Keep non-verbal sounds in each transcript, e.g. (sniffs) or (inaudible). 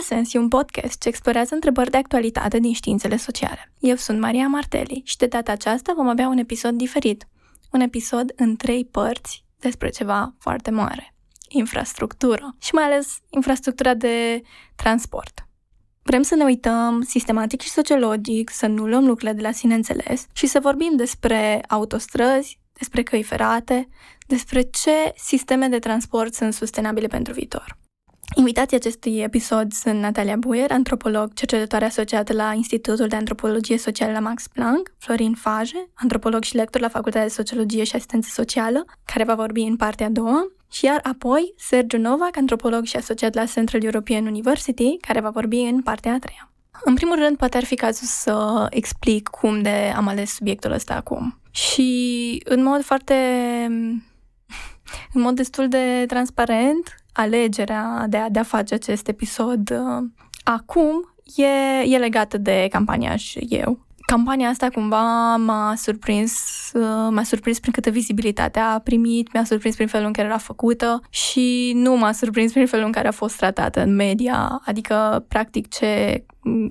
Contrasens e un podcast ce explorează întrebări de actualitate din științele sociale. Eu sunt Maria Marteli și de data aceasta vom avea un episod diferit. Un episod în trei părți despre ceva foarte mare. Infrastructură și mai ales infrastructura de transport. Vrem să ne uităm sistematic și sociologic, să nu luăm lucrurile de la sine înțeles și să vorbim despre autostrăzi, despre căi ferate, despre ce sisteme de transport sunt sustenabile pentru viitor. Invitații acestui episod sunt Natalia Buier, antropolog, cercetătoare asociată la Institutul de Antropologie Socială la Max Planck, Florin Faje, antropolog și lector la Facultatea de Sociologie și Asistență Socială, care va vorbi în partea a doua, și iar apoi Sergiu Novak, antropolog și asociat la Central European University, care va vorbi în partea a treia. În primul rând, poate ar fi cazul să explic cum de am ales subiectul ăsta acum. Și în mod foarte... (laughs) în mod destul de transparent, alegerea de a, de a face acest episod uh, acum e, e legată de campania și eu. Campania asta cumva m-a surprins, uh, m-a surprins prin câtă vizibilitate a primit, mi-a surprins prin felul în care era făcută și nu m-a surprins prin felul în care a fost tratată în media, adică practic ce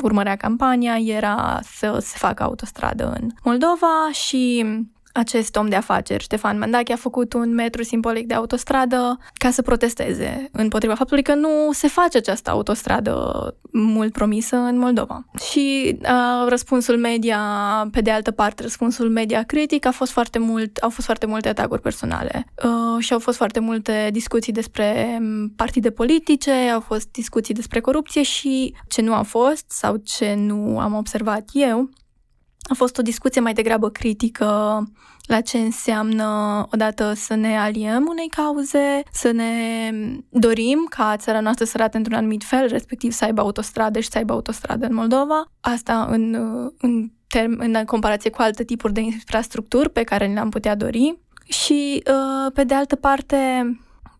urmărea campania era să se facă autostradă în Moldova și acest om de afaceri, Ștefan Mendache, a făcut un metru simbolic de autostradă ca să protesteze împotriva faptului că nu se face această autostradă mult promisă în Moldova. Și uh, răspunsul media, pe de altă parte, răspunsul media critic a fost foarte mult, au fost foarte multe atacuri personale uh, și au fost foarte multe discuții despre partide politice, au fost discuții despre corupție și ce nu a fost sau ce nu am observat eu a fost o discuție mai degrabă critică la ce înseamnă odată să ne aliem unei cauze, să ne dorim ca țara noastră să arate într-un anumit fel, respectiv să aibă autostradă și să aibă autostradă în Moldova. Asta în, în, term, în comparație cu alte tipuri de infrastructuri pe care le-am putea dori. Și, uh, pe de altă parte,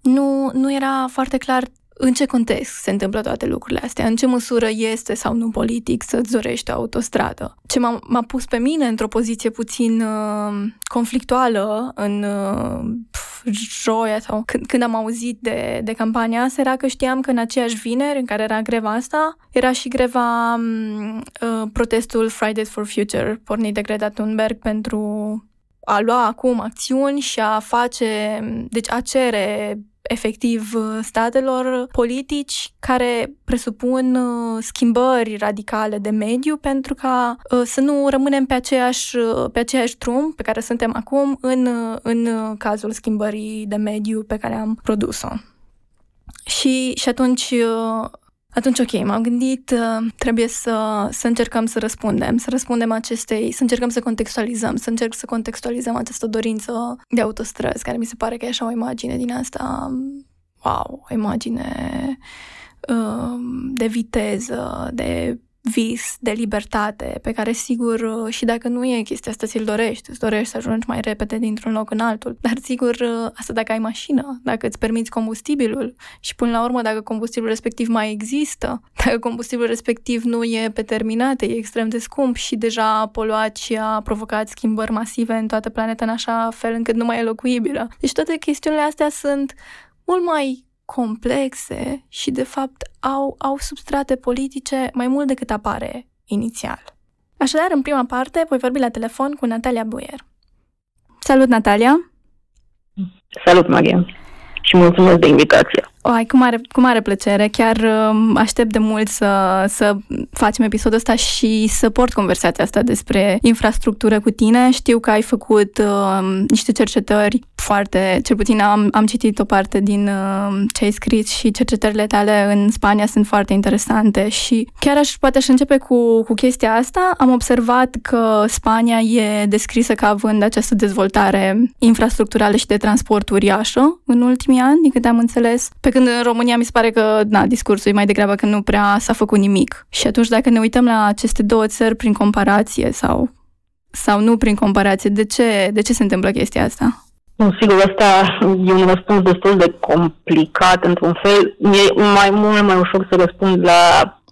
nu, nu era foarte clar în ce context se întâmplă toate lucrurile astea, în ce măsură este sau nu politic să-ți dorești o autostradă. Ce m-a, m-a pus pe mine într-o poziție puțin uh, conflictuală în uh, joia sau când, când am auzit de, de campania asta era că știam că în aceeași vineri în care era greva asta, era și greva um, uh, protestul Fridays for Future pornit de Greta Thunberg pentru a lua acum acțiuni și a face, deci a cere efectiv uh, statelor politici care presupun uh, schimbări radicale de mediu pentru ca uh, să nu rămânem pe aceeași, pe aceeași drum pe care suntem acum în, în cazul schimbării de mediu pe care am produs-o. Și, și atunci atunci, ok, m-am gândit, uh, trebuie să, să încercăm să răspundem, să răspundem acestei, să încercăm să contextualizăm, să încerc să contextualizăm această dorință de autostrăzi, care mi se pare că e așa o imagine din asta, wow, o imagine uh, de viteză, de vis de libertate pe care sigur uh, și dacă nu e chestia asta ți-l dorești, îți dorești să ajungi mai repede dintr-un loc în altul, dar sigur uh, asta dacă ai mașină, dacă îți permiți combustibilul și până la urmă dacă combustibilul respectiv mai există, (laughs) dacă combustibilul respectiv nu e pe terminate, e extrem de scump și deja a poluat și a provocat schimbări masive în toată planeta în așa fel încât nu mai e locuibilă. Deci toate chestiunile astea sunt mult mai complexe și, de fapt, au, au substrate politice mai mult decât apare inițial. Așadar, în prima parte, voi vorbi la telefon cu Natalia Buier. Salut, Natalia! Salut, Maria! Și mulțumesc de invitație! Ai, cu mare, cu mare plăcere. Chiar uh, aștept de mult să, să facem episodul ăsta și să port conversația asta despre infrastructură cu tine. Știu că ai făcut uh, niște cercetări foarte, cel puțin am, am citit o parte din uh, ce ai scris și cercetările tale în Spania sunt foarte interesante și chiar aș poate aș începe cu, cu chestia asta. Am observat că Spania e descrisă ca având această dezvoltare infrastructurală și de transport uriașă în ultimii ani, din câte am înțeles, pe când în România mi se pare că, na, discursul e mai degrabă că nu prea s-a făcut nimic. Și atunci dacă ne uităm la aceste două țări prin comparație sau, sau nu prin comparație, de ce, de ce se întâmplă chestia asta? Nu, sigur, asta e un răspuns destul de complicat, într-un fel. E mai mult mai ușor să răspund la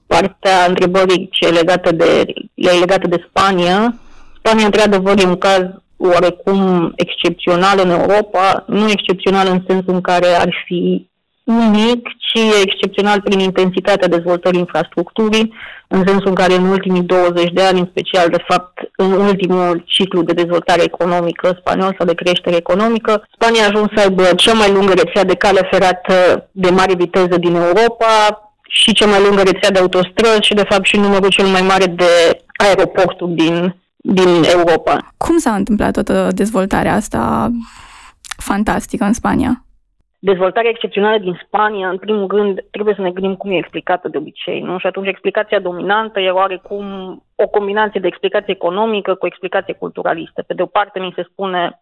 partea întrebării ce e legată de, e legată de Spania. Spania, într-adevăr, e un caz oarecum excepțional în Europa, nu excepțional în sensul în care ar fi unic, și e excepțional prin intensitatea dezvoltării infrastructurii, în sensul în care în ultimii 20 de ani, în special, de fapt, în ultimul ciclu de dezvoltare economică spaniol sau de creștere economică, Spania a ajuns să aibă cea mai lungă rețea de cale ferată de mare viteză din Europa și cea mai lungă rețea de autostrăzi și, de fapt, și numărul cel mai mare de aeroporturi din, din Europa. Cum s-a întâmplat toată dezvoltarea asta fantastică în Spania? Dezvoltarea excepțională din Spania, în primul rând, trebuie să ne gândim cum e explicată de obicei, nu? Și atunci explicația dominantă e oarecum o combinație de explicație economică cu explicație culturalistă. Pe de o parte, mi se spune,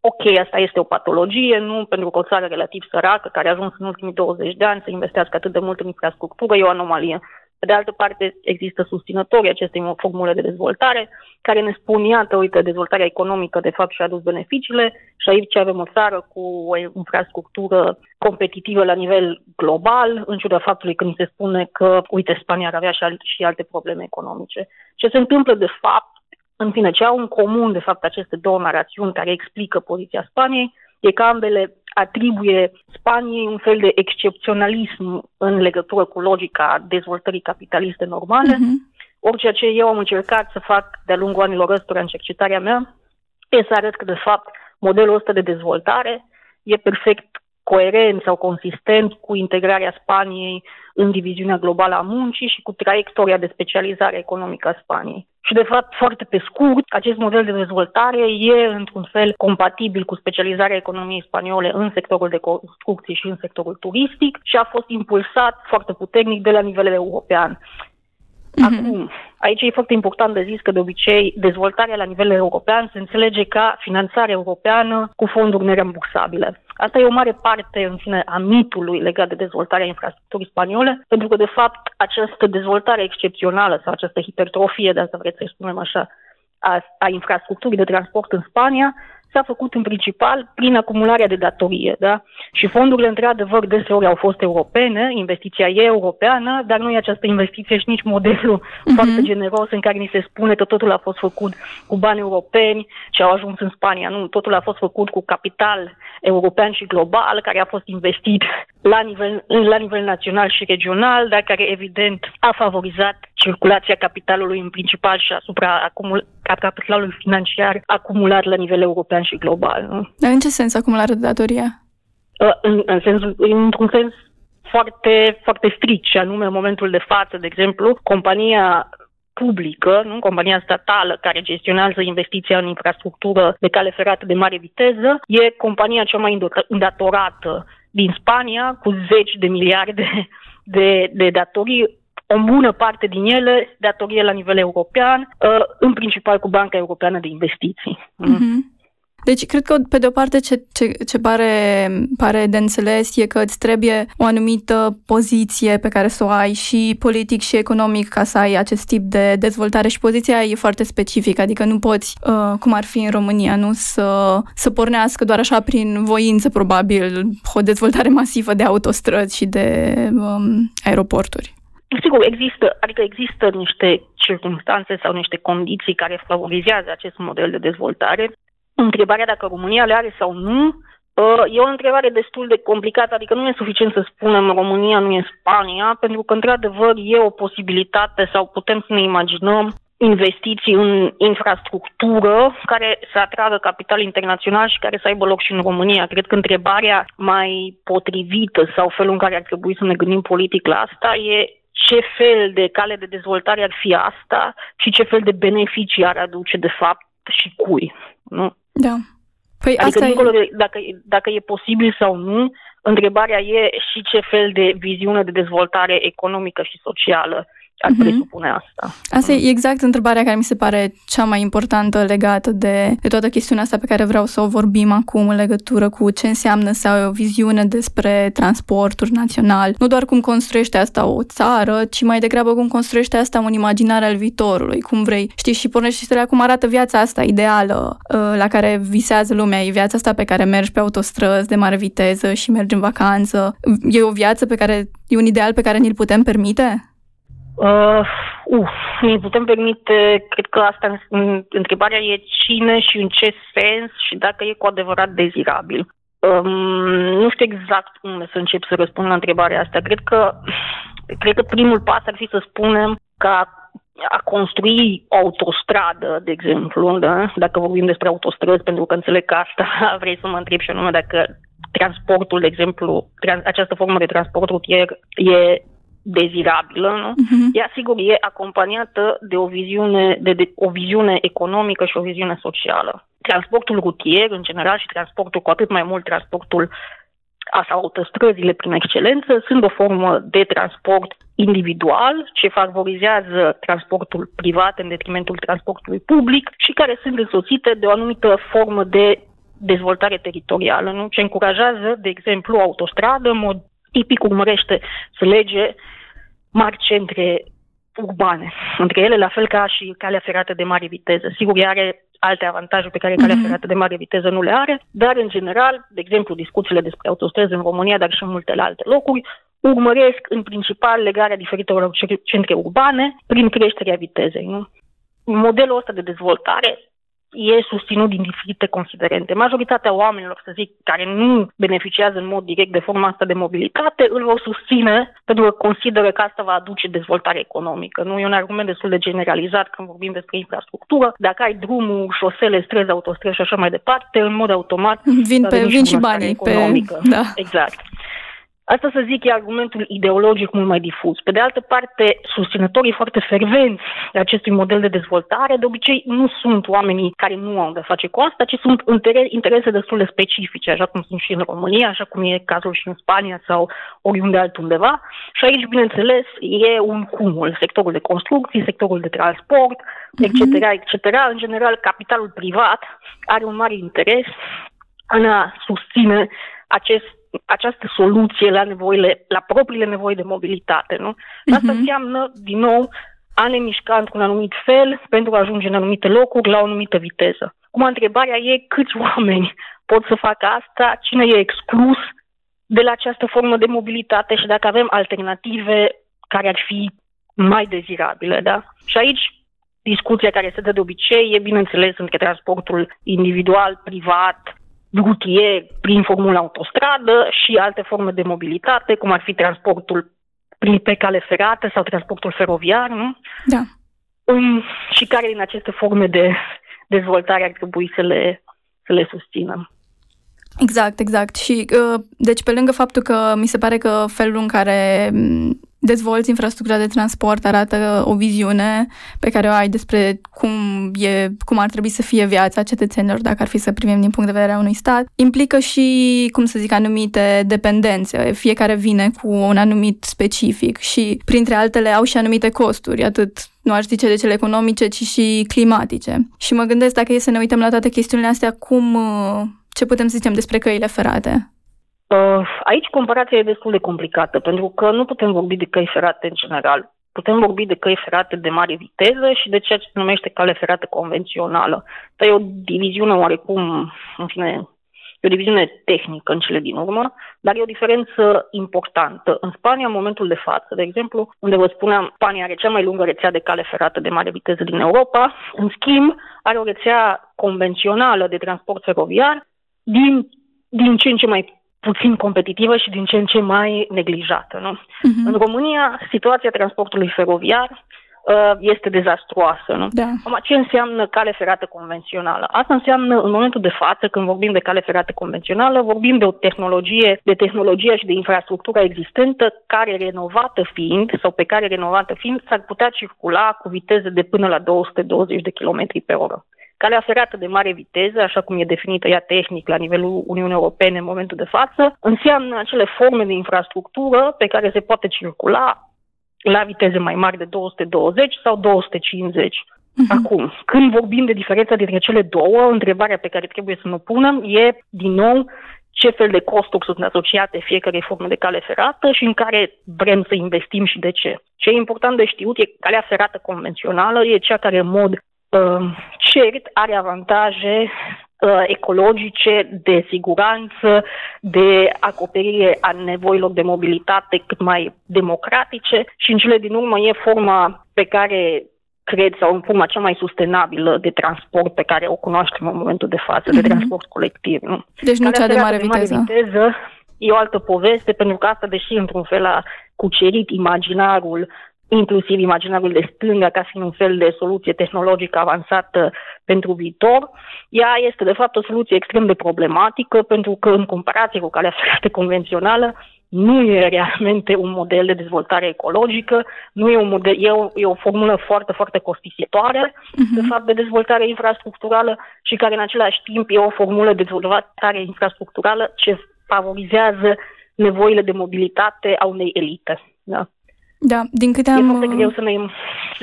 ok, asta este o patologie, nu pentru că o țară relativ săracă, care a ajuns în ultimii 20 de ani să investească atât de mult în infrastructură, e o anomalie. Pe de altă parte, există susținătorii acestei formule de dezvoltare care ne spun, iată, uite, dezvoltarea economică de fapt și-a adus beneficiile și aici avem o țară cu o infrastructură competitivă la nivel global, în ciuda faptului că ni se spune că, uite, Spania ar avea și alte probleme economice. Ce se întâmplă de fapt, în fine, ce au în comun de fapt aceste două narațiuni care explică poziția Spaniei, e că ambele atribuie Spaniei un fel de excepționalism în legătură cu logica dezvoltării capitaliste normale. Uh-huh. Orice ce eu am încercat să fac de-a lungul anilor ăstora în cercetarea mea e să arăt că, de fapt, modelul ăsta de dezvoltare e perfect coerent sau consistent cu integrarea Spaniei în diviziunea globală a muncii și cu traiectoria de specializare economică a Spaniei. Și, de fapt, foarte pe scurt, acest model de dezvoltare e, într-un fel, compatibil cu specializarea economiei spaniole în sectorul de construcții și în sectorul turistic și a fost impulsat foarte puternic de la nivel european. Mm-hmm. Acum, aici e foarte important de zis că de obicei dezvoltarea la nivel european se înțelege ca finanțare europeană cu fonduri nerambursabile. Asta e o mare parte, în fine, a mitului legat de dezvoltarea infrastructurii spaniole, pentru că, de fapt, această dezvoltare excepțională sau această hipertrofie, dacă vreți să spunem așa, a, a infrastructurii de transport în Spania s-a făcut în principal prin acumularea de datorie. Da? Și fondurile, într-adevăr, deseori au fost europene, investiția e europeană, dar nu e această investiție și nici modelul uh-huh. foarte generos în care ni se spune că totul a fost făcut cu bani europeni și au ajuns în Spania. Nu, totul a fost făcut cu capital european și global, care a fost investit la nivel, la nivel național și regional, dar care evident a favorizat circulația capitalului în principal și asupra acumul, capitalului financiar acumulat la nivel european și global. Nu? Dar în ce sens acumularea de datorie? Uh, în, în sensul, într-un sens foarte, foarte strict, și anume în momentul de față, de exemplu, compania publică, nu? compania statală care gestionează investiția în infrastructură de cale ferată de mare viteză, e compania cea mai îndatorată din Spania, cu zeci de miliarde de, de datorii, o bună parte din ele datorie la nivel european, uh, în principal cu Banca Europeană de Investiții. Mm-hmm. Deci, cred că, pe de o parte, ce, ce, ce pare, pare de înțeles e că îți trebuie o anumită poziție pe care să o ai și politic și economic ca să ai acest tip de dezvoltare și poziția e foarte specifică, adică nu poți, uh, cum ar fi în România, nu să, să pornească doar așa prin voință, probabil, o dezvoltare masivă de autostrăzi și de um, aeroporturi. Sigur, există, adică există niște circunstanțe sau niște condiții care favorizează acest model de dezvoltare. Întrebarea dacă România le are sau nu uh, e o întrebare destul de complicată, adică nu e suficient să spunem România nu e Spania, pentru că într-adevăr e o posibilitate sau putem să ne imaginăm investiții în infrastructură care să atragă capital internațional și care să aibă loc și în România. Cred că întrebarea mai potrivită sau felul în care ar trebui să ne gândim politic la asta e ce fel de cale de dezvoltare ar fi asta și ce fel de beneficii ar aduce de fapt și cui. Nu? Da. Păi adică, asta dincolo e... de dacă, dacă e posibil sau nu, întrebarea e și ce fel de viziune de dezvoltare economică și socială ar uh-huh. presupune asta. Asta e exact întrebarea care mi se pare cea mai importantă legată de, de toată chestiunea asta pe care vreau să o vorbim acum în legătură cu ce înseamnă să ai o viziune despre transporturi național. Nu doar cum construiește asta o țară, ci mai degrabă cum construiește asta un imaginar al viitorului, cum vrei. Știi, și pornești istoria cum arată viața asta ideală uh, la care visează lumea. E viața asta pe care mergi pe autostrăzi de mare viteză și mergi în vacanță. E o viață pe care, e un ideal pe care ni-l putem permite? Uh, uf, ne putem permite, cred că asta, întrebarea e cine și în ce sens și dacă e cu adevărat dezirabil. Um, nu știu exact cum să încep să răspund la întrebarea asta. Cred că, cred că primul pas ar fi să spunem că a construi o autostradă, de exemplu, da? dacă vorbim despre autostrăzi, pentru că înțeleg că asta (laughs) vrei să mă întreb și anume dacă transportul, de exemplu, trans- această formă de transport rutier e dezirabilă, nu? Uh-huh. Ea, sigur, e acompaniată de o viziune, de, de o viziune economică și o viziune socială. Transportul rutier, în general, și transportul, cu atât mai mult transportul sau autostrăzile prin excelență, sunt o formă de transport individual ce favorizează transportul privat în detrimentul transportului public și care sunt însoțite de o anumită formă de dezvoltare teritorială, nu? ce încurajează, de exemplu, autostradă, în mod tipic urmărește să lege mari centre urbane între ele, la fel ca și calea ferată de mare viteză. Sigur, ea are alte avantaje pe care calea mhm. ferată de mare viteză nu le are, dar, în general, de exemplu, discuțiile despre autostrăzi în România, dar și în multe alte locuri, urmăresc în principal legarea diferitelor centre urbane prin creșterea vitezei. Nu? Modelul ăsta de dezvoltare e susținut din diferite considerente. Majoritatea oamenilor, să zic, care nu beneficiază în mod direct de forma asta de mobilitate, îl vor susține pentru că consideră că asta va aduce dezvoltare economică. Nu e un argument destul de generalizat când vorbim despre infrastructură. Dacă ai drumul, șosele, străzi, autostrăzi și așa mai departe, în mod automat vin, pe, vin și banii economică. pe... Da. Exact. Asta să zic e argumentul ideologic mult mai difuz. Pe de altă parte, susținătorii foarte fervenți de acestui model de dezvoltare, de obicei nu sunt oamenii care nu au de face cu asta, ci sunt interese destul de specifice, așa cum sunt și în România, așa cum e cazul și în Spania sau oriunde altundeva. Și aici, bineînțeles, e un cumul. Sectorul de construcții, sectorul de transport, etc., mhm. etc. În general, capitalul privat are un mare interes în a susține acest această soluție la nevoile, la propriile nevoi de mobilitate. Nu? Asta uh-huh. înseamnă, din nou, a ne mișca într-un anumit fel pentru a ajunge în anumite locuri la o anumită viteză. Acum, întrebarea e câți oameni pot să facă asta, cine e exclus de la această formă de mobilitate și dacă avem alternative care ar fi mai dezirabile. Da? Și aici discuția care se dă de obicei e, bineînțeles, între transportul individual, privat, rutier prin formula autostradă și alte forme de mobilitate, cum ar fi transportul prin pe cale ferată sau transportul feroviar, nu? Da. Um, și care din aceste forme de dezvoltare ar trebui să le, să le susținem. Exact, exact. Și uh, deci pe lângă faptul că mi se pare că felul în care dezvolți infrastructura de transport, arată o viziune pe care o ai despre cum, e, cum ar trebui să fie viața cetățenilor, dacă ar fi să privim din punct de vedere a unui stat, implică și, cum să zic, anumite dependențe. Fiecare vine cu un anumit specific și, printre altele, au și anumite costuri, atât nu aș zice de cele economice, ci și climatice. Și mă gândesc dacă e să ne uităm la toate chestiunile astea, cum, ce putem să zicem despre căile ferate? Uh, aici comparația e destul de complicată, pentru că nu putem vorbi de căi ferate în general. Putem vorbi de căi ferate de mare viteză și de ceea ce se numește cale ferată convențională. Dar e o diviziune oarecum, în fine, e o diviziune tehnică în cele din urmă, dar e o diferență importantă. În Spania, în momentul de față, de exemplu, unde vă spuneam, Spania are cea mai lungă rețea de cale ferată de mare viteză din Europa, în schimb, are o rețea convențională de transport feroviar din, din ce în ce mai puțin competitivă și din ce în ce mai neglijată. Nu? Uh-huh. În România, situația transportului feroviar uh, este dezastruoasă. Nu? Da. Acum, ce înseamnă cale ferată convențională? Asta înseamnă, în momentul de față, când vorbim de cale ferată convențională, vorbim de o tehnologie, de tehnologia și de infrastructura existentă care, renovată fiind, sau pe care, renovată fiind, s-ar putea circula cu viteze de până la 220 de km pe oră. Calea ferată de mare viteză, așa cum e definită ea tehnic la nivelul Uniunii Europene în momentul de față, înseamnă acele forme de infrastructură pe care se poate circula la viteze mai mari de 220 sau 250. Uh-huh. Mhm. Acum, când vorbim de diferența dintre cele două, întrebarea pe care trebuie să ne punem e, din nou, ce fel de costuri sunt asociate fiecare formă de cale ferată și în care vrem să investim și de ce. Ce e important de știut e că calea ferată convențională e cea care în mod Ehm, cert are avantaje uh, ecologice, de siguranță, de acoperire a nevoilor de mobilitate cât mai democratice și în cele din urmă e forma pe care cred, sau în forma cea mai sustenabilă de transport pe care o cunoaștem în momentul de față, mm-hmm. de mhm. transport colectiv. Nu? Deci nu cea de mare, de mare viteză. viteză e o altă poveste, pentru că asta, deși într-un fel a cucerit imaginarul inclusiv imaginarul de stânga ca fiind un fel de soluție tehnologică avansată pentru viitor, ea este de fapt o soluție extrem de problematică pentru că în comparație cu calea ferată convențională nu e realmente un model de dezvoltare ecologică, nu e un model, e o, e o formulă foarte, foarte costisitoare, uh-huh. de fapt, de dezvoltare infrastructurală și care în același timp e o formulă de dezvoltare infrastructurală ce favorizează nevoile de mobilitate a unei elite. Da? Da, din câte am... E foarte greu să ne,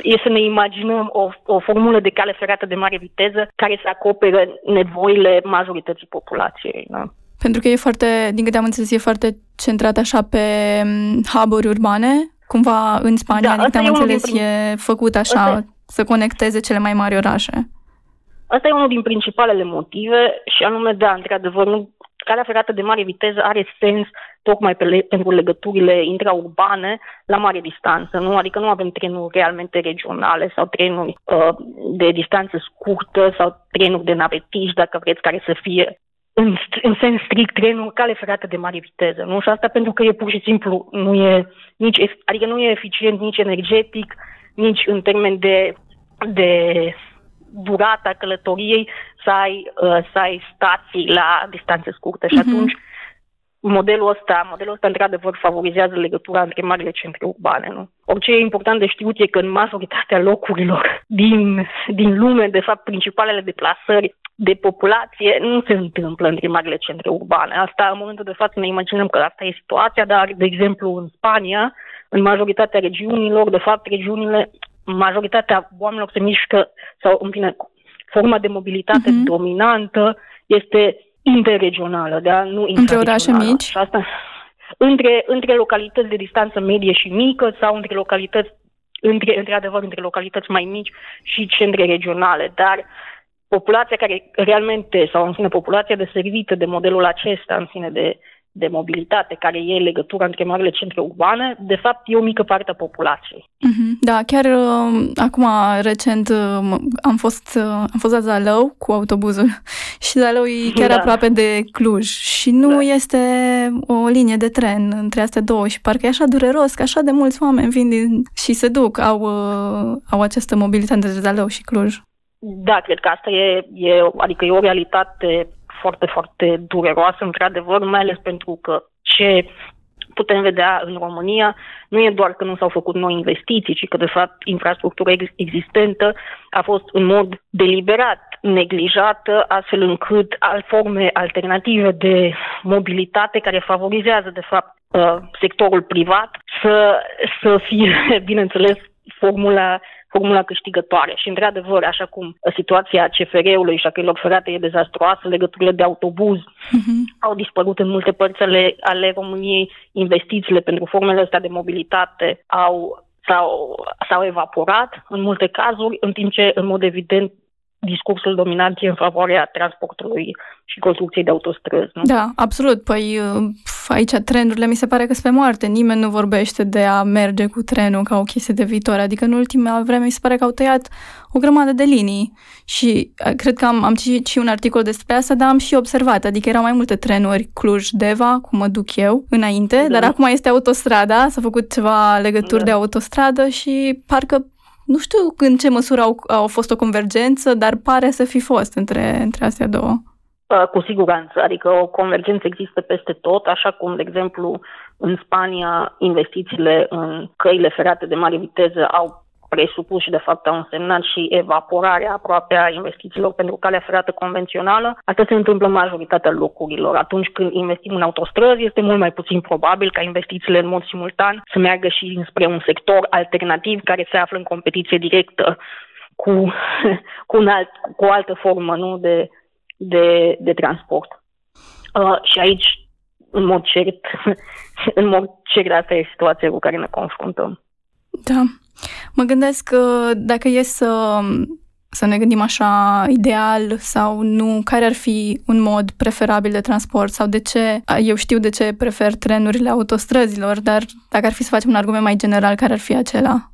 e să ne imaginăm o, o formulă de cale ferată de mare viteză care să acopere nevoile majorității populației. Da? Pentru că e foarte, din câte am înțeles, e foarte centrat așa pe mm, hub urbane, cumva în Spania, da, din câte am înțeles, din... e făcut așa asta... să conecteze cele mai mari orașe. Asta e unul din principalele motive și anume, da, într-adevăr, nu, calea ferată de mare viteză are sens tocmai pe le, pentru legăturile intraurbane la mare distanță, nu? Adică nu avem trenuri realmente regionale sau trenuri uh, de distanță scurtă sau trenuri de navetiști, dacă vreți, care să fie în, în sens strict trenul cale ferată de mare viteză, nu? Și asta pentru că e pur și simplu, nu e nici, adică nu e eficient nici energetic, nici în termen de, de durata călătoriei să ai, uh, să ai stații la distanțe scurte și uh-huh. atunci modelul ăsta, modelul ăsta într-adevăr favorizează legătura între marile centre urbane. Nu? Orice e important de știut e că în majoritatea locurilor din, din lume, de fapt, principalele deplasări de populație nu se întâmplă între marile centre urbane. Asta, în momentul de față, ne imaginăm că asta e situația, dar, de exemplu, în Spania, în majoritatea regiunilor, de fapt, regiunile, majoritatea oamenilor se mișcă, sau, în fine, forma de mobilitate uh-huh. dominantă este interregională, da? nu Între orașe mici? Și asta, între, între localități de distanță medie și mică sau între localități, între, într-adevăr, între localități mai mici și centre regionale. Dar populația care realmente, sau în fine, populația deservită de modelul acesta, în fine, de de mobilitate, care e legătura între marile centre urbane, de fapt e o mică parte a populației. Mm-hmm. Da, chiar uh, acum, recent, uh, am fost, uh, am fost la Zalău cu autobuzul (laughs) și Zalău e chiar da. aproape de Cluj și nu da. este o linie de tren între astea două și parcă e așa dureros că așa de mulți oameni vin din, și se duc, au, uh, au această mobilitate între Zalău și Cluj. Da, cred că asta e, e, adică e o realitate foarte, foarte dureroasă, într-adevăr, mai ales pentru că ce putem vedea în România nu e doar că nu s-au făcut noi investiții, ci că, de fapt, infrastructura existentă a fost în mod deliberat neglijată, astfel încât al forme alternative de mobilitate care favorizează, de fapt, uh, sectorul privat să, să fie, (laughs) bineînțeles, formula formula câștigătoare. Și, într-adevăr, așa cum situația CFR-ului și a căilor ferate e dezastruoasă, legăturile de autobuz uh-huh. au dispărut în multe părți ale, ale României, investițiile pentru formele astea de mobilitate au s-au, s-au evaporat în multe cazuri, în timp ce, în mod evident, discursul dominant e în favoarea transportului și construcției de autostrăzi. Nu? Da, absolut. Păi uh, aici trendurile mi se pare că sunt pe moarte. Nimeni nu vorbește de a merge cu trenul ca o chestie de viitor. Adică în ultima vreme mi se pare că au tăiat o grămadă de linii și uh, cred că am, am citit și un articol despre asta, dar am și observat. Adică erau mai multe trenuri Cluj-Deva, cum mă duc eu, înainte, da. dar acum este autostrada, s-a făcut ceva legături da. de autostradă și parcă nu știu în ce măsură au, au fost o convergență, dar pare să fi fost între, între astea două. Uh, cu siguranță, adică o convergență există peste tot, așa cum, de exemplu, în Spania investițiile în căile ferate de mare viteză au presupus și de fapt au însemnat și evaporarea aproape a investițiilor pentru calea ferată convențională. Asta se întâmplă în majoritatea locurilor. Atunci când investim în autostrăzi, este mult mai puțin probabil ca investițiile în mod simultan să meargă și spre un sector alternativ care se află în competiție directă cu, (laughs) cu, un alt, cu o altă formă nu, de, de, de transport. Uh, și aici, în mod cert, (laughs) în mod cert, asta e situația cu care ne confruntăm. Da. Mă gândesc că dacă e să, să ne gândim așa ideal sau nu, care ar fi un mod preferabil de transport sau de ce, eu știu de ce prefer trenurile autostrăzilor, dar dacă ar fi să facem un argument mai general, care ar fi acela?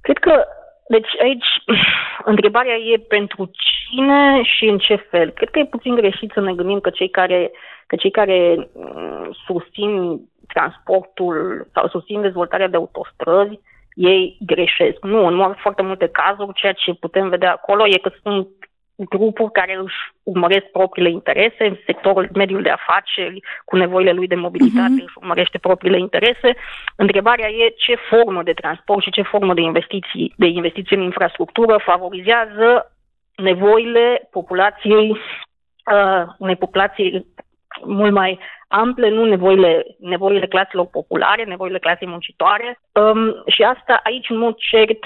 Cred că Deci aici (sniffs) întrebarea e pentru cine și în ce fel. Cred că e puțin greșit să ne gândim că cei care, că cei care mm, susțin transportul sau susțin dezvoltarea de autostrăzi, ei greșesc. Nu, în foarte multe cazuri, ceea ce putem vedea acolo e că sunt grupuri care își urmăresc propriile interese, în sectorul mediul de afaceri, cu nevoile lui de mobilitate, uh-huh. își urmărește propriile interese. Întrebarea e ce formă de transport și ce formă de investiții, de investiții în infrastructură favorizează nevoile populației, uh, unei populații mult mai ample, nu nevoile, nevoile claselor populare, nevoile clasei muncitoare. Um, și asta aici, în mod cert,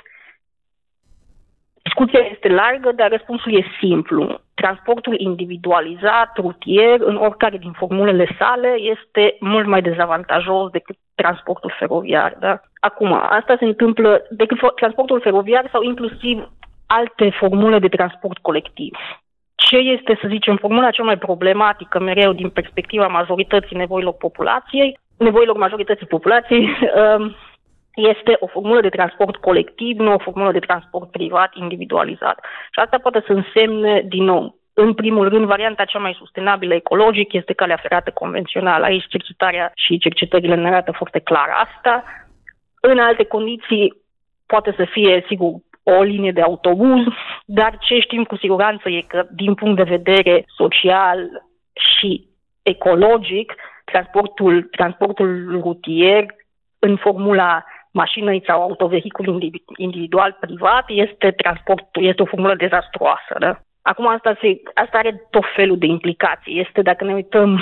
Discuția este largă, dar răspunsul e simplu. Transportul individualizat, rutier, în oricare din formulele sale, este mult mai dezavantajos decât transportul feroviar. Da? Acum, asta se întâmplă decât transportul feroviar sau inclusiv alte formule de transport colectiv. Ce este, să zicem, formula cea mai problematică mereu din perspectiva majorității nevoilor populației, nevoilor majorității populației, (laughs) um, este o formulă de transport colectiv, nu o formulă de transport privat individualizat. Și asta poate să însemne, din nou, în primul rând, varianta cea mai sustenabilă ecologic este calea ferată convențională. Aici cercetarea și cercetările ne arată foarte clar asta. În alte condiții poate să fie, sigur, o linie de autobuz, dar ce știm cu siguranță e că, din punct de vedere social și ecologic, transportul, transportul rutier în formula mașină sau autovehicul individual privat este transportul, este o formulă dezastruoasă. Da? Acum asta, se, asta are tot felul de implicații. Este, dacă ne uităm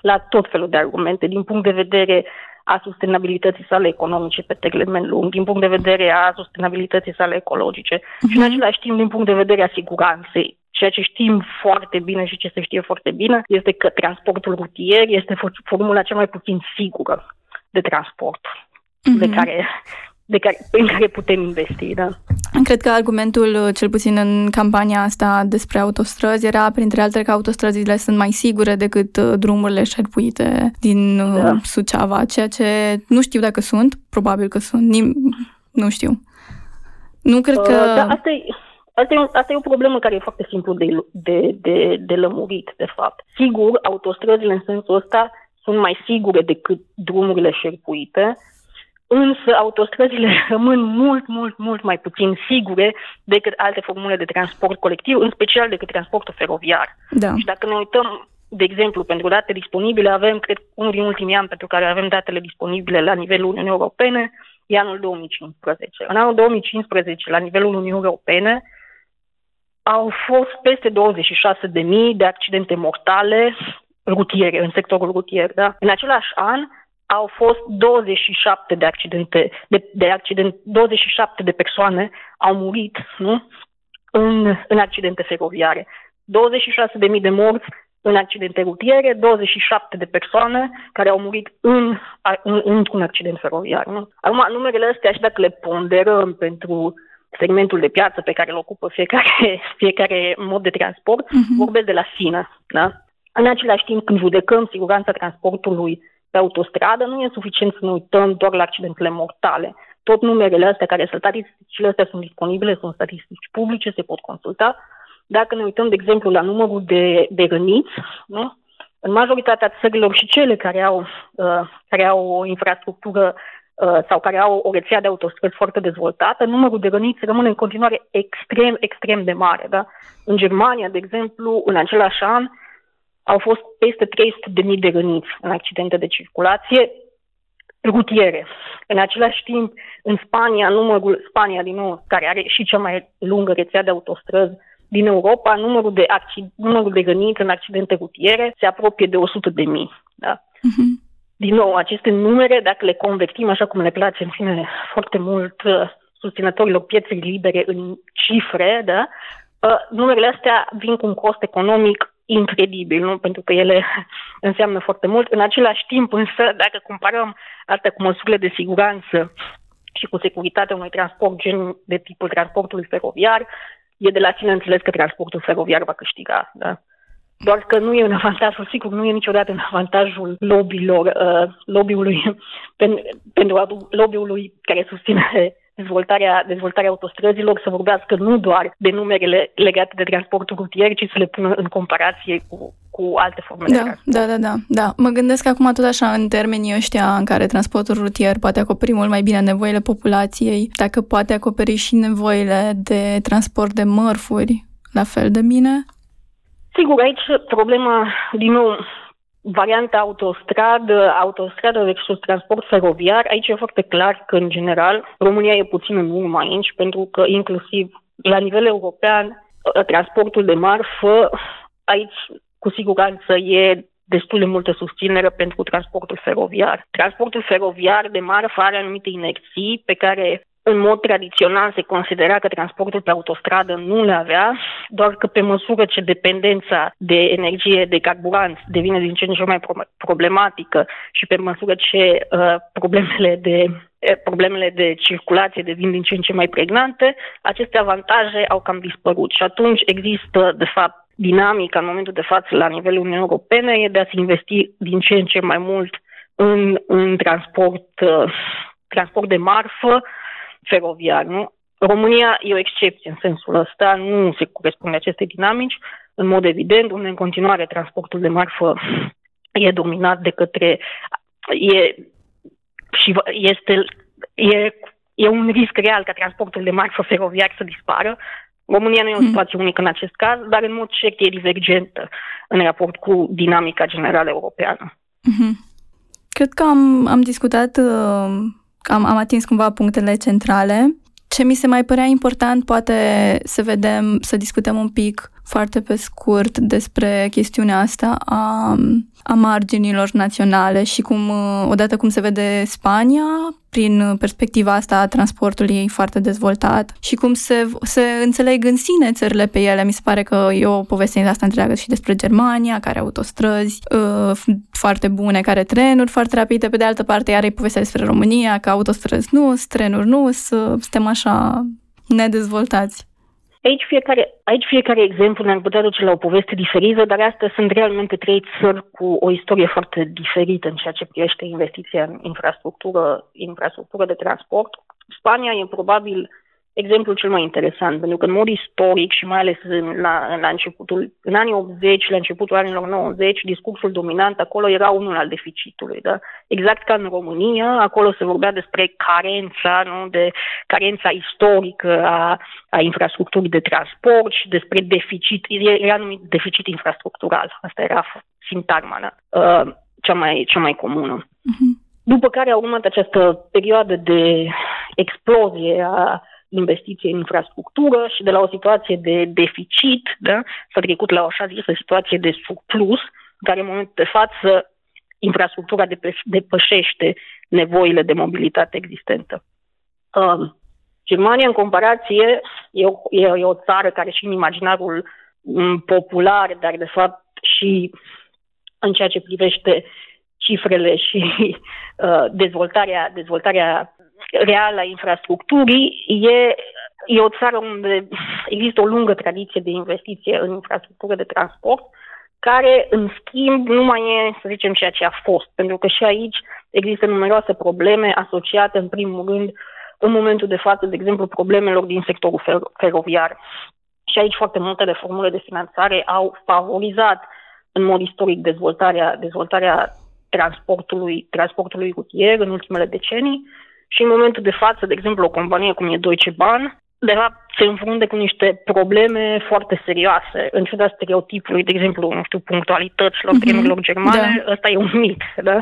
la tot felul de argumente, din punct de vedere a sustenabilității sale economice pe termen lung, din punct de vedere a sustenabilității sale ecologice uh-huh. și în același timp din punct de vedere a siguranței. Ceea ce știm foarte bine și ce se știe foarte bine este că transportul rutier este formula cea mai puțin sigură de transport mm-hmm. de care de care, în care putem investi, da. Cred că argumentul, cel puțin în campania asta despre autostrăzi, era, printre altele, că autostrăzile sunt mai sigure decât uh, drumurile șerpuite din uh, da. Suceava, ceea ce nu știu dacă sunt, probabil că sunt, nim- nu știu. Nu cred că... Uh, da, asta e... Asta e, asta e o problemă care e foarte simplu de, de, de, de lămurit, de fapt. Sigur, autostrăzile în sensul ăsta sunt mai sigure decât drumurile șerpuite, însă autostrăzile (laughs) rămân mult, mult, mult mai puțin sigure decât alte formule de transport colectiv, în special decât transportul feroviar. Da. Și dacă ne uităm, de exemplu, pentru date disponibile, avem, cred, unul din ultimii ani pentru care avem datele disponibile la nivelul Uniunii Europene, e anul 2015. În anul 2015, la nivelul Uniunii Europene, au fost peste 26.000 de accidente mortale rutiere, în sectorul rutier. Da? În același an, au fost 27 de accidente, de, de accident, 27 de persoane au murit nu? În, în accidente feroviare. 26.000 de morți în accidente rutiere, 27 de persoane care au murit în, în, într-un accident feroviar. Nu? Acum, numerele astea, și dacă le ponderăm pentru segmentul de piață pe care îl ocupă fiecare, (laughs) fiecare mod de transport, uh-huh. vorbesc de la sine. Da? În același timp, când judecăm siguranța transportului pe autostradă, nu e suficient să ne uităm doar la accidentele mortale. Tot numerele astea, care sunt statisticile astea sunt disponibile, sunt statistici publice, se pot consulta. Dacă ne uităm, de exemplu, la numărul de, de răniți, nu? în majoritatea țărilor și cele care au, uh, care au o infrastructură uh, sau care au o rețea de autostrăzi foarte dezvoltată, numărul de răniți rămâne în continuare extrem, extrem de mare. Da? În Germania, de exemplu, în același an, au fost peste 300.000 de răniți în accidente de circulație rutiere. În același timp, în Spania, numărul, Spania din nou, care are și cea mai lungă rețea de autostrăzi din Europa, numărul de, accident, numărul de răniți în accidente rutiere se apropie de 100 de mii. Da? Uh-huh. Din nou, aceste numere, dacă le convertim așa cum le place în fine foarte mult uh, susținătorilor pieței libere în cifre, da? uh, numerele astea vin cu un cost economic incredibil, nu? pentru că ele (laughs) înseamnă foarte mult. În același timp, însă, dacă comparăm asta cu măsurile de siguranță și cu securitatea unui transport gen de tipul transportului feroviar, e de la sine înțeles că transportul feroviar va câștiga. Da? Doar că nu e un avantajul, sigur, nu e niciodată în avantajul lobbyilor, uh, lobby-ului, (laughs) pen, pentru lobby-ului care susține dezvoltarea, dezvoltarea autostrăzilor să vorbească nu doar de numerele legate de transportul rutier, ci să le pună în comparație cu, cu alte forme da, de transport. Da, da, da, da. Mă gândesc acum tot așa în termenii ăștia în care transportul rutier poate acoperi mult mai bine nevoile populației, dacă poate acoperi și nevoile de transport de mărfuri la fel de bine? Sigur, aici problema, din nou, varianta autostradă, autostradă versus transport feroviar, aici e foarte clar că, în general, România e puțin în urmă aici, pentru că, inclusiv la nivel european, transportul de marfă, aici, cu siguranță, e destul de multă susținere pentru transportul feroviar. Transportul feroviar de marfă are anumite inerții pe care în mod tradițional se considera că transportul pe autostradă nu le avea, doar că pe măsură ce dependența de energie, de carburant devine din ce în ce mai problematică și pe măsură ce uh, problemele de uh, problemele de circulație devin din ce în ce mai pregnante, aceste avantaje au cam dispărut și atunci există, de fapt, dinamica în momentul de față la nivelul Uniunii Europene e de a se investi din ce în ce mai mult în, în transport, uh, transport de marfă, feroviar. Nu? România e o excepție în sensul ăsta, nu se corespunde acestei dinamici. În mod evident, unde în continuare transportul de marfă e dominat de către... E, și este, e, e un risc real ca transportul de marfă feroviar să dispară. România nu e o hmm. situație unică în acest caz, dar în mod cert e divergentă în raport cu dinamica generală europeană. Mm-hmm. Cred că am, am discutat uh am, am atins cumva punctele centrale. Ce mi se mai părea important, poate să vedem, să discutăm un pic foarte pe scurt despre chestiunea asta a, a marginilor naționale și cum, odată cum se vede Spania, prin perspectiva asta a transportului ei foarte dezvoltat și cum se, se înțeleg în sine țările pe ele. Mi se pare că e o poveste asta întreagă și despre Germania, care autostrăzi uh, foarte bune, care trenuri foarte rapide. Pe de altă parte, iar e povestea despre România, că autostrăzi nu, trenuri nu, suntem așa nedezvoltați. Aici fiecare, aici fiecare exemplu ne-ar putea duce la o poveste diferită, dar astea sunt realmente trei țări cu o istorie foarte diferită în ceea ce privește investiția în infrastructură, infrastructură de transport. Spania e probabil exemplul cel mai interesant, pentru că în mod istoric și mai ales în, la, la începutul, în anii 80, la începutul anilor 90, discursul dominant acolo era unul al deficitului. Da? Exact ca în România, acolo se vorbea despre carența, nu? de carența istorică a, a infrastructurii de transport și despre deficit, era numit deficit infrastructural. Asta era sintagma da? uh, cea, mai, cea mai comună. Uh-huh. După care a urmat această perioadă de explozie a investiție în infrastructură și de la o situație de deficit da, s-a trecut la o așa zisă situație de surplus, care în momentul de față infrastructura depășește nevoile de mobilitate existentă. Uh, Germania, în comparație, e o, e, e o țară care și în imaginarul um, popular, dar de fapt și în ceea ce privește cifrele și (laughs) uh, dezvoltarea, dezvoltarea reală a infrastructurii, e, e o țară unde există o lungă tradiție de investiție în infrastructură de transport, care, în schimb, nu mai e, să zicem, ceea ce a fost. Pentru că și aici există numeroase probleme asociate, în primul rând, în momentul de față, de exemplu, problemelor din sectorul fer- feroviar. Și aici foarte multe reformule de finanțare au favorizat în mod istoric dezvoltarea, dezvoltarea transportului, transportului rutier în ultimele decenii și în momentul de față, de exemplu, o companie cum e Deutsche Bahn, de fapt, se înfrunte cu niște probleme foarte serioase, în ciuda stereotipului, de exemplu, nu știu, punctualităților mm-hmm. trenurilor germane, da. ăsta e un mit, da?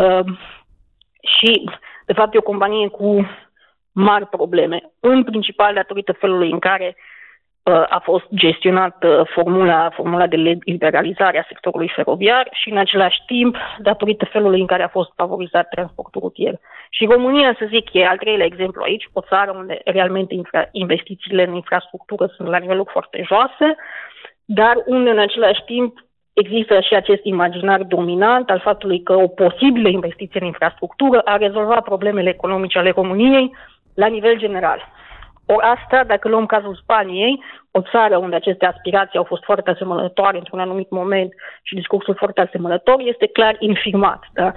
Uh, și, de fapt, e o companie cu mari probleme, în principal datorită felului în care a fost gestionată formula, formula de liberalizare a sectorului feroviar și în același timp datorită felului în care a fost favorizat transportul rutier. Și România, să zic, e al treilea exemplu aici, o țară unde realmente infra- investițiile în infrastructură sunt la niveluri foarte joase, dar unde în același timp există și acest imaginar dominant al faptului că o posibilă investiție în infrastructură ar rezolva problemele economice ale României la nivel general. O asta, dacă luăm cazul Spaniei, o țară unde aceste aspirații au fost foarte asemănătoare într-un anumit moment și discursul foarte asemănător, este clar infirmat. Da?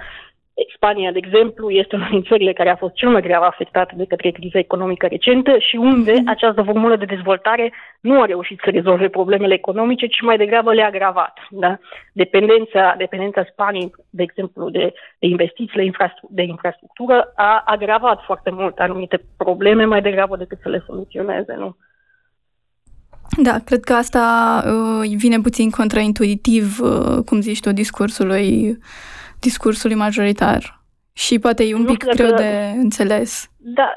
Spania, de exemplu, este una din țările care a fost cel mai grav afectată de către criza economică recentă și unde mm. această formulă de dezvoltare nu a reușit să rezolve problemele economice, ci mai degrabă le-a agravat. Da? Dependența, dependența Spaniei, de exemplu, de, de investițiile infrastru- de infrastructură a agravat foarte mult anumite probleme mai degrabă decât să le soluționeze. Nu? Da, cred că asta uh, vine puțin contraintuitiv, uh, cum zici tu, discursului, discursului majoritar. Și poate e un nu pic greu de înțeles. Da,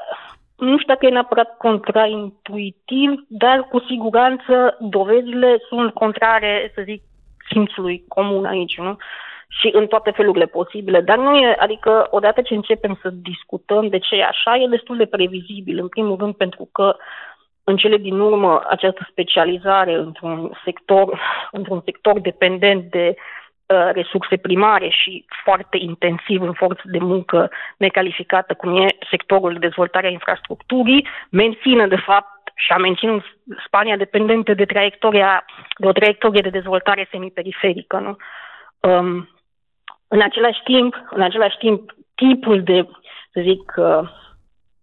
nu știu dacă e neapărat contraintuitiv, dar cu siguranță dovezile sunt contrare, să zic, simțului comun aici, nu? Și în toate felurile posibile. Dar nu e, adică odată ce începem să discutăm de ce e așa, e destul de previzibil. În primul rând pentru că în cele din urmă această specializare într-un sector, într-un sector dependent de uh, resurse primare și foarte intensiv în forță de muncă necalificată, cum e sectorul de dezvoltare a infrastructurii, menține de fapt și a menținut Spania dependentă de traiectoria, de o traiectorie de dezvoltare semiperiferică. Nu? Um, în același timp, în același timp, tipul de, să zic, uh,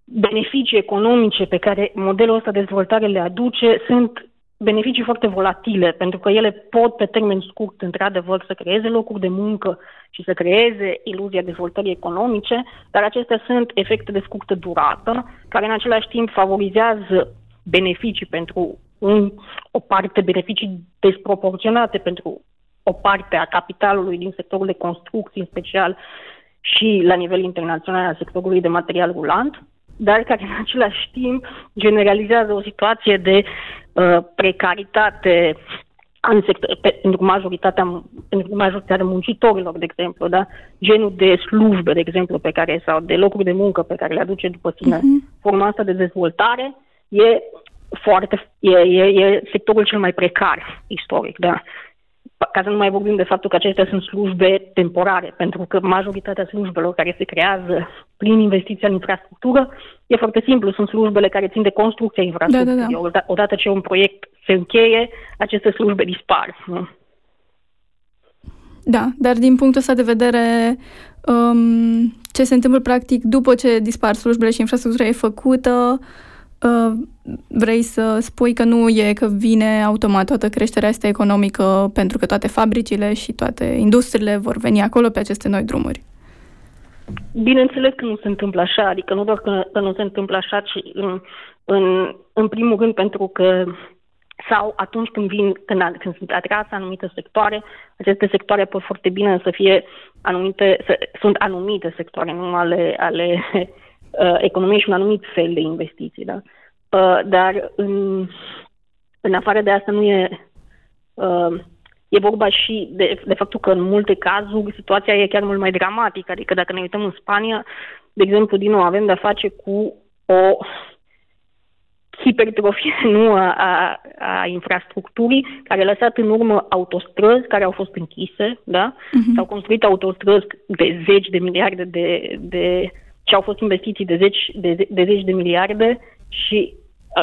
beneficii economice pe care modelul ăsta de dezvoltare le aduce sunt beneficii foarte volatile, pentru că ele pot pe termen scurt, într-adevăr, să creeze locuri de muncă și să creeze iluzia dezvoltării economice, dar acestea sunt efecte de scurtă durată, care în același timp favorizează beneficii pentru un, o parte, beneficii desproporționate pentru o parte a capitalului din sectorul de construcții, în special, și la nivel internațional al sectorului de material rulant, dar care în același timp generalizează o situație de uh, precaritate în sector, pe, pentru, majoritatea, pentru majoritatea muncitorilor, de exemplu, da? genul de slujbe, de exemplu, pe care, sau de locuri de muncă pe care le aduce după sine uh-huh. forma asta de dezvoltare, e foarte, e, e, e sectorul cel mai precar istoric, da ca să nu mai vorbim de faptul că acestea sunt slujbe temporare, pentru că majoritatea slujbelor care se creează prin investiția în infrastructură e foarte simplu, sunt slujbele care țin de construcția infrastructurii. Da, da, da. Odată ce un proiect se încheie, aceste slujbe dispar. Nu? Da, dar din punctul ăsta de vedere, um, ce se întâmplă practic după ce dispar slujbele și infrastructura e făcută, Uh, vrei să spui că nu e că vine automat toată creșterea asta economică pentru că toate fabricile și toate industriile vor veni acolo pe aceste noi drumuri. Bineînțeles că nu se întâmplă așa, adică nu doar că, că nu se întâmplă așa, ci în, în, în primul rând pentru că sau atunci când vin, când, când sunt atrase anumite sectoare, aceste sectoare pot foarte bine să fie anumite, să, sunt anumite sectoare, nu ale, ale uh, economie și un anumit fel de investiții. Da? Uh, dar în, în afară de asta nu e... Uh, e vorba și de, de faptul că în multe cazuri situația e chiar mult mai dramatică. Adică dacă ne uităm în Spania, de exemplu, din nou avem de-a face cu o hipertrofie (laughs) nu a, a, a infrastructurii, care a lăsat în urmă autostrăzi care au fost închise, da? Uh-huh. S-au construit autostrăzi de zeci de miliarde de, de și au fost investiții de zeci de, de, zeci de miliarde și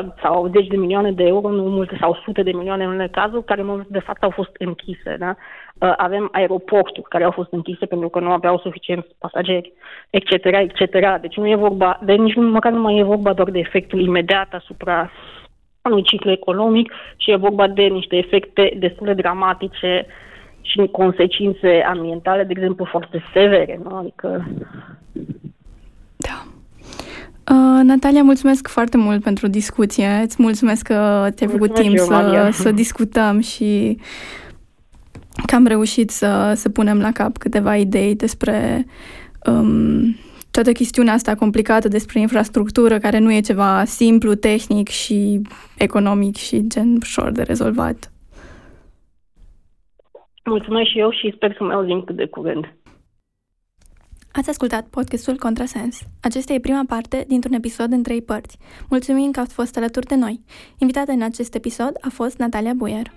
uh, sau zeci de milioane de euro, nu multe, sau sute de milioane în unele cazuri, care de fapt au fost închise. Da? Uh, avem aeroporturi care au fost închise pentru că nu aveau suficient pasageri, etc., etc. Deci nu e vorba, de nici măcar nu mai e vorba doar de efectul imediat asupra unui ciclu economic, ci e vorba de niște efecte destul de dramatice și consecințe ambientale, de exemplu, foarte severe. Nu? Adică da. Uh, Natalia, mulțumesc foarte mult pentru discuție. Îți mulțumesc că ți-ai făcut timp să, (laughs) să discutăm și că am reușit să, să punem la cap câteva idei despre um, toată chestiunea asta complicată despre infrastructură, care nu e ceva simplu, tehnic și economic și gen ușor de rezolvat. Mulțumesc și eu și sper să mă auzim cât de curând. Ați ascultat podcastul Contrasens. Acesta e prima parte dintr-un episod în trei părți. Mulțumim că ați fost alături de noi. Invitată în acest episod a fost Natalia Buier.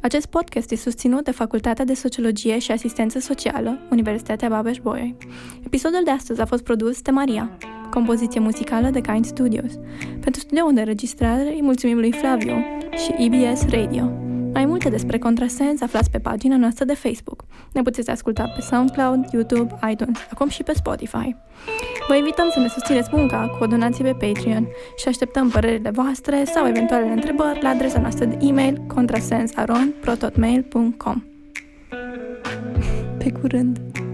Acest podcast e susținut de Facultatea de Sociologie și Asistență Socială, Universitatea Babeș-Bolyai. Episodul de astăzi a fost produs de Maria, compoziție muzicală de Kind Studios. Pentru studioul de înregistrare îi mulțumim lui Flavio și EBS Radio. Mai multe despre Contrasens aflați pe pagina noastră de Facebook. Ne puteți asculta pe SoundCloud, YouTube, iTunes, acum și pe Spotify. Vă invităm să ne susțineți munca cu o donație pe Patreon și așteptăm părerile voastre sau eventualele întrebări la adresa noastră de e-mail contrasensaron.prototmail.com Pe curând!